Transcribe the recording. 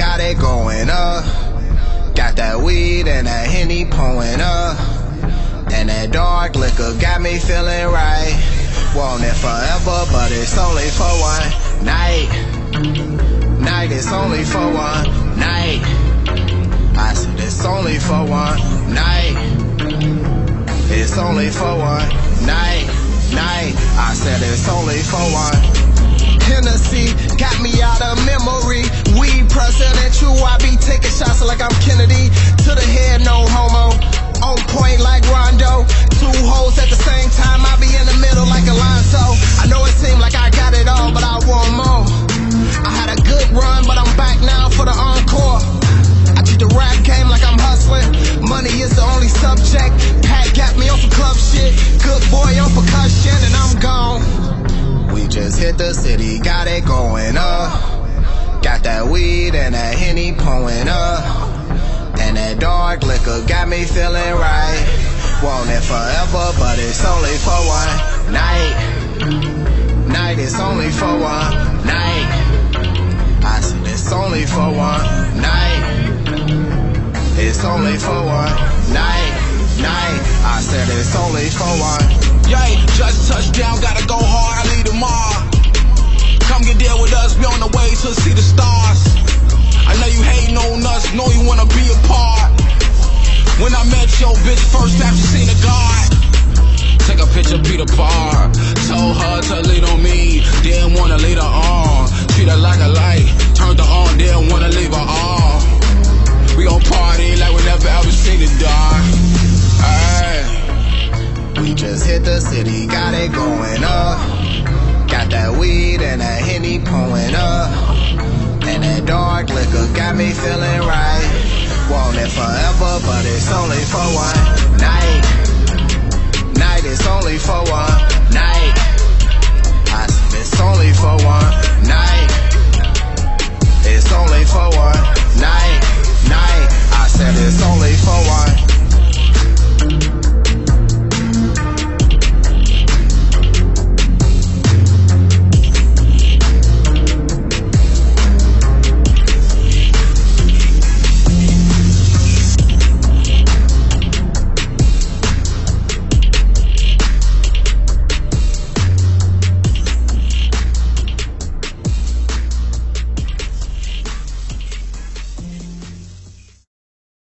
got it going up. Got that weed and that henny pulling up. And that dark liquor got me feeling right. Want it forever, but it's only for one night. Night, it's only for one night. I said it's only for one night. It's only for one night. Night. I said it's only for one. Hennessy got me out of like I'm Kennedy. To the head, no homo. On point like Rondo. Two holes at the same time, I be in the middle like Alonso. I know it seemed like I got it all, but I want more. I had a good run, but I'm back now for the encore. I treat the rap game like I'm hustling. Money is the only subject. Pat got me on some club shit. Good boy on percussion, and I'm gone. We just hit the city, got it going up. Got that weed and that henny pulling up. Dark liquor got me feeling right. Want it forever, but it's only for one night. Night, it's only for one night. I said it's only for one night. It's only for one night. Night. I said it's only for one. Yay, just touchdown, gotta go hard, I them all. Come get there with us, When I met your bitch first time she seen a God. Take a picture, Peter Bar. Told her to lean on me, didn't wanna lead her on. Treat her like a light, turned her on, didn't wanna leave her on. We gon' party like we never ever seen it. Ayy. We just hit the city, got it going up. Got that weed and that henny pulling up. And that dark liquor got me feeling right. It's only for one night. Night, it's only for one night. It's only for one.